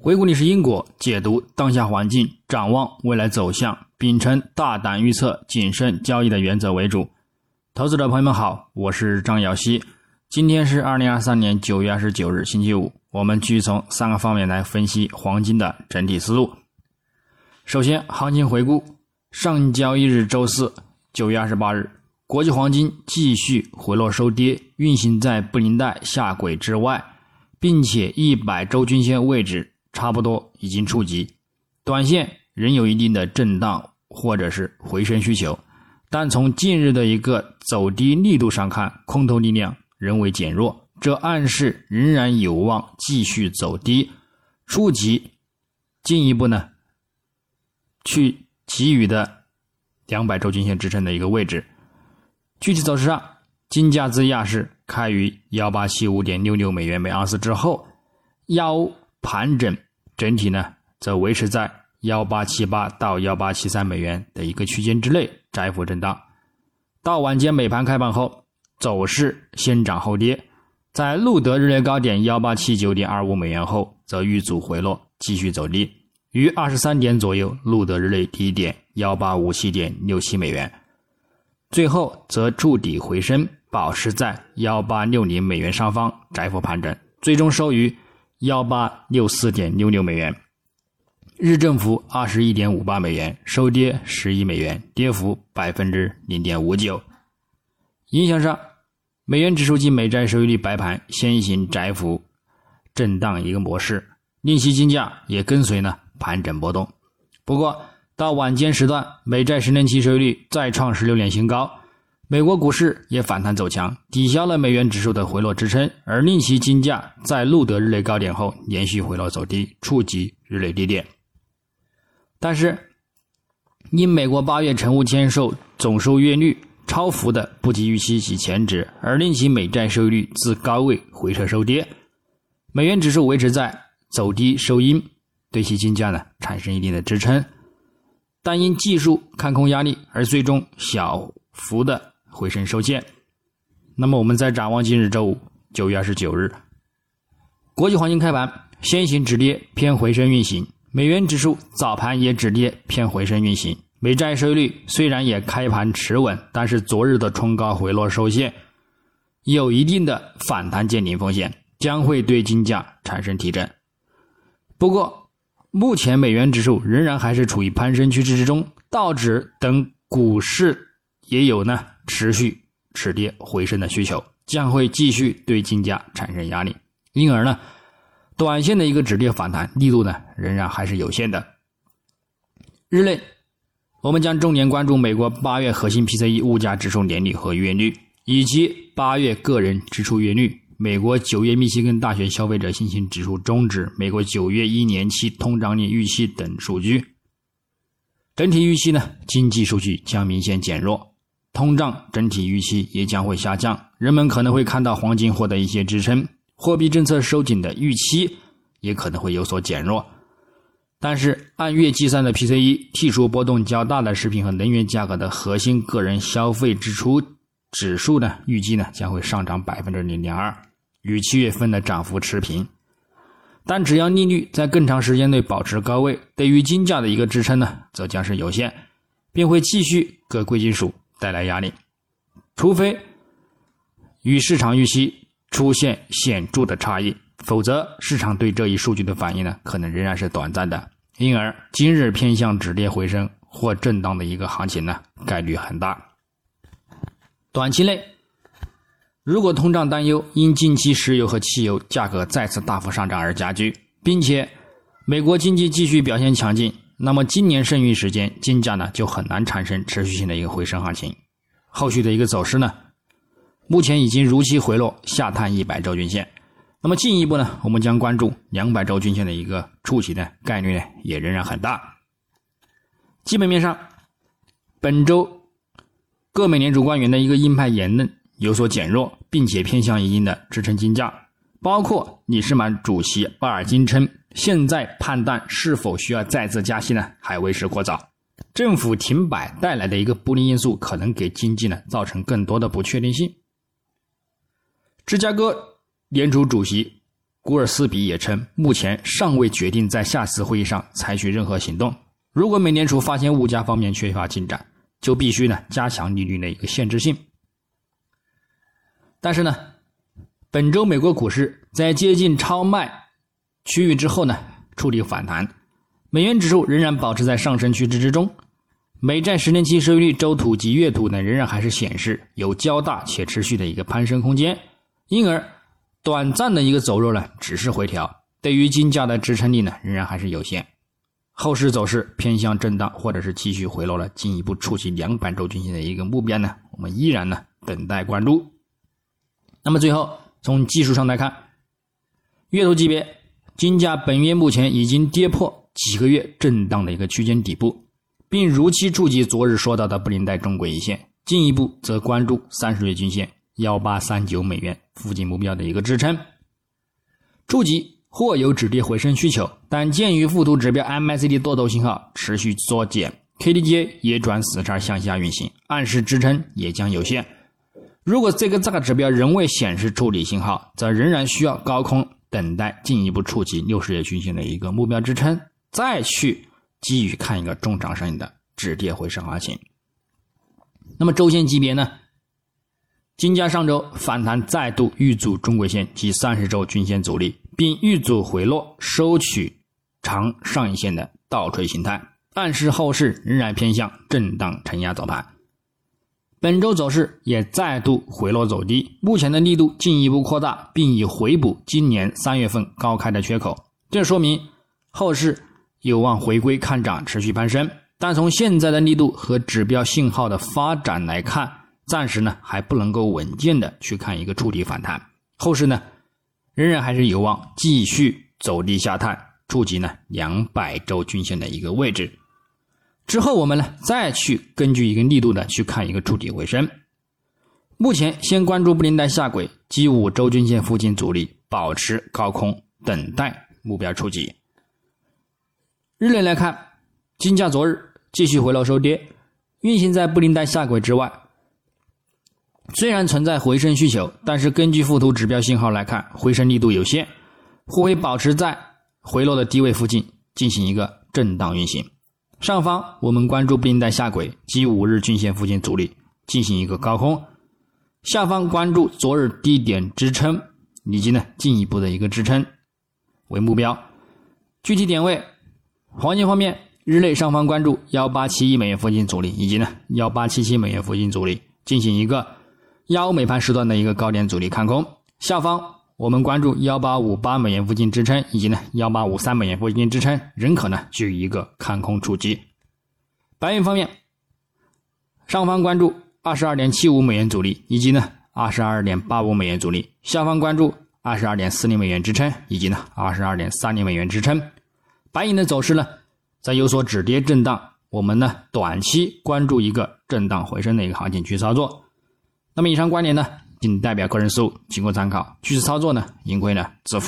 回顾历史因果，解读当下环境，展望未来走向，秉承大胆预测、谨慎交易的原则为主。投资者朋友们好，我是张瑶希。今天是二零二三年九月二十九日，星期五。我们继续从三个方面来分析黄金的整体思路。首先，行情回顾：上交易日周四九月二十八日，国际黄金继续回落收跌，运行在布林带下轨之外，并且一百周均线位置。差不多已经触及，短线仍有一定的震荡或者是回升需求，但从近日的一个走低力度上看，空头力量仍未减弱，这暗示仍然有望继续走低，触及进一步呢去给予的两百周均线支撑的一个位置。具体走势上，金价自亚市开于幺八七五点六六美元每盎司之后，亚欧盘整。整体呢，则维持在幺八七八到幺八七三美元的一个区间之内窄幅震荡。到晚间美盘开盘后，走势先涨后跌，在录得日内高点幺八七九点二五美元后，则遇阻回落，继续走低，于二十三点左右录得日内低点幺八五七点六七美元，最后则筑底回升，保持在幺八六零美元上方窄幅盘整，最终收于。幺八六四点六六美元，日振幅二十一点五八美元，收跌十一美元，跌幅百分之零点五九。影响上，美元指数及美债收益率白盘先行窄幅震荡一个模式，利息金价也跟随呢盘整波动。不过到晚间时段，美债十年期收益率再创十六年新高。美国股市也反弹走强，抵消了美元指数的回落支撑，而令其金价在录得日内高点后连续回落走低，触及日内低点。但是，因美国八月成屋签售总收益率超幅的不及预期及前值，而令其美债收益率自高位回撤收跌，美元指数维持在走低收阴，对其金价呢产生一定的支撑，但因技术看空压力而最终小幅的。回升收线。那么，我们再展望今日周五九月二十九日，国际黄金开盘先行止跌偏回升运行，美元指数早盘也止跌偏回升运行，美债收益率虽然也开盘持稳，但是昨日的冲高回落收线，有一定的反弹见顶风险，将会对金价产生提振。不过，目前美元指数仍然还是处于攀升趋势之中，道指等股市也有呢。持续止跌回升的需求将会继续对金价产生压力，因而呢，短线的一个止跌反弹力度呢仍然还是有限的。日内，我们将重点关注美国八月核心 PCE 物价指数年率和月率，以及八月个人支出月率、美国九月密歇根大学消费者信心指数终止、美国九月一年期通胀率预期等数据。整体预期呢，经济数据将明显减弱。通胀整体预期也将会下降，人们可能会看到黄金获得一些支撑，货币政策收紧的预期也可能会有所减弱。但是按月计算的 PCE 剔除波动较大的食品和能源价格的核心个人消费支出指数呢，预计呢将会上涨百分之零点二，与七月份的涨幅持平。但只要利率在更长时间内保持高位，对于金价的一个支撑呢，则将是有限，并会继续各贵金属。带来压力，除非与市场预期出现显著的差异，否则市场对这一数据的反应呢，可能仍然是短暂的。因而，今日偏向止跌回升或震荡的一个行情呢，概率很大。短期内，如果通胀担忧因近期石油和汽油价格再次大幅上涨而加剧，并且美国经济继续表现强劲。那么今年剩余时间，金价呢就很难产生持续性的一个回升行情。后续的一个走势呢，目前已经如期回落下探一百周均线。那么进一步呢，我们将关注两百周均线的一个触及的概率呢，也仍然很大。基本面上，本周各美联储官员的一个鹰派言论有所减弱，并且偏向一定的支撑金价，包括理事满主席鲍尔金称。现在判断是否需要再次加息呢，还为时过早。政府停摆带来的一个不利因素，可能给经济呢造成更多的不确定性。芝加哥联储主席古尔斯比也称，目前尚未决定在下次会议上采取任何行动。如果美联储发现物价方面缺乏进展，就必须呢加强利率的一个限制性。但是呢，本周美国股市在接近超卖区域之后呢，触底反弹，美元指数仍然保持在上升趋势之中。美债十年期收益率周图及月图呢，仍然还是显示有较大且持续的一个攀升空间，因而短暂的一个走弱呢，只是回调，对于金价的支撑力呢，仍然还是有限。后市走势偏向震荡，或者是继续回落了，进一步触及两百周均线的一个目标呢，我们依然呢等待关注。那么最后从技术上来看，月图级别金价本月目前已经跌破几个月震荡的一个区间底部。并如期触及昨日说到的布林带中轨一线，进一步则关注三十月均线幺八三九美元附近目标的一个支撑。触及或有止跌回升需求，但鉴于附图指标 MACD 多头信号持续缩减，KDJ 也转死叉向下运行，暗示支撑也将有限。如果这个这个指标仍未显示处理信号，则仍然需要高空等待进一步触及六十日均线的一个目标支撑，再去。基于看一个中长上影的止跌回升行情，那么周线级别呢？金价上周反弹再度遇阻中轨线及三十周均线阻力，并遇阻回落收取长上影线的倒锤形态，暗示后市仍然偏向震荡承压走盘。本周走势也再度回落走低，目前的力度进一步扩大，并已回补今年三月份高开的缺口，这说明后市。有望回归看涨，持续攀升。但从现在的力度和指标信号的发展来看，暂时呢还不能够稳健的去看一个触底反弹。后市呢仍然还是有望继续走低下探，触及呢两百周均线的一个位置。之后我们呢再去根据一个力度呢去看一个触底回升。目前先关注布林带下轨及五周均线附近阻力，保持高空等待目标触及。日内来看，金价昨日继续回落收跌，运行在布林带下轨之外。虽然存在回升需求，但是根据附图指标信号来看，回升力度有限，或会保持在回落的低位附近进行一个震荡运行。上方我们关注布林带下轨及五日均线附近阻力进行一个高空，下方关注昨日低点支撑以及呢进一步的一个支撑为目标，具体点位。黄金方面，日内上方关注幺八七亿美元附近阻力，以及呢幺八七七美元附近阻力，进行一个幺美盘时段的一个高点阻力看空。下方我们关注幺八五八美元附近支撑，以及呢幺八五三美元附近支撑，仍可呢具一个看空触击。白银方面，上方关注二十二点七五美元阻力，以及呢二十二点八五美元阻力；下方关注二十二点四零美元支撑，以及呢二十二点三零美元支撑。白银的走势呢，在有所止跌震荡，我们呢短期关注一个震荡回升的一个行情去操作。那么以上观点呢，仅代表个人思路，仅供参考。趋势操作呢，盈亏呢自负。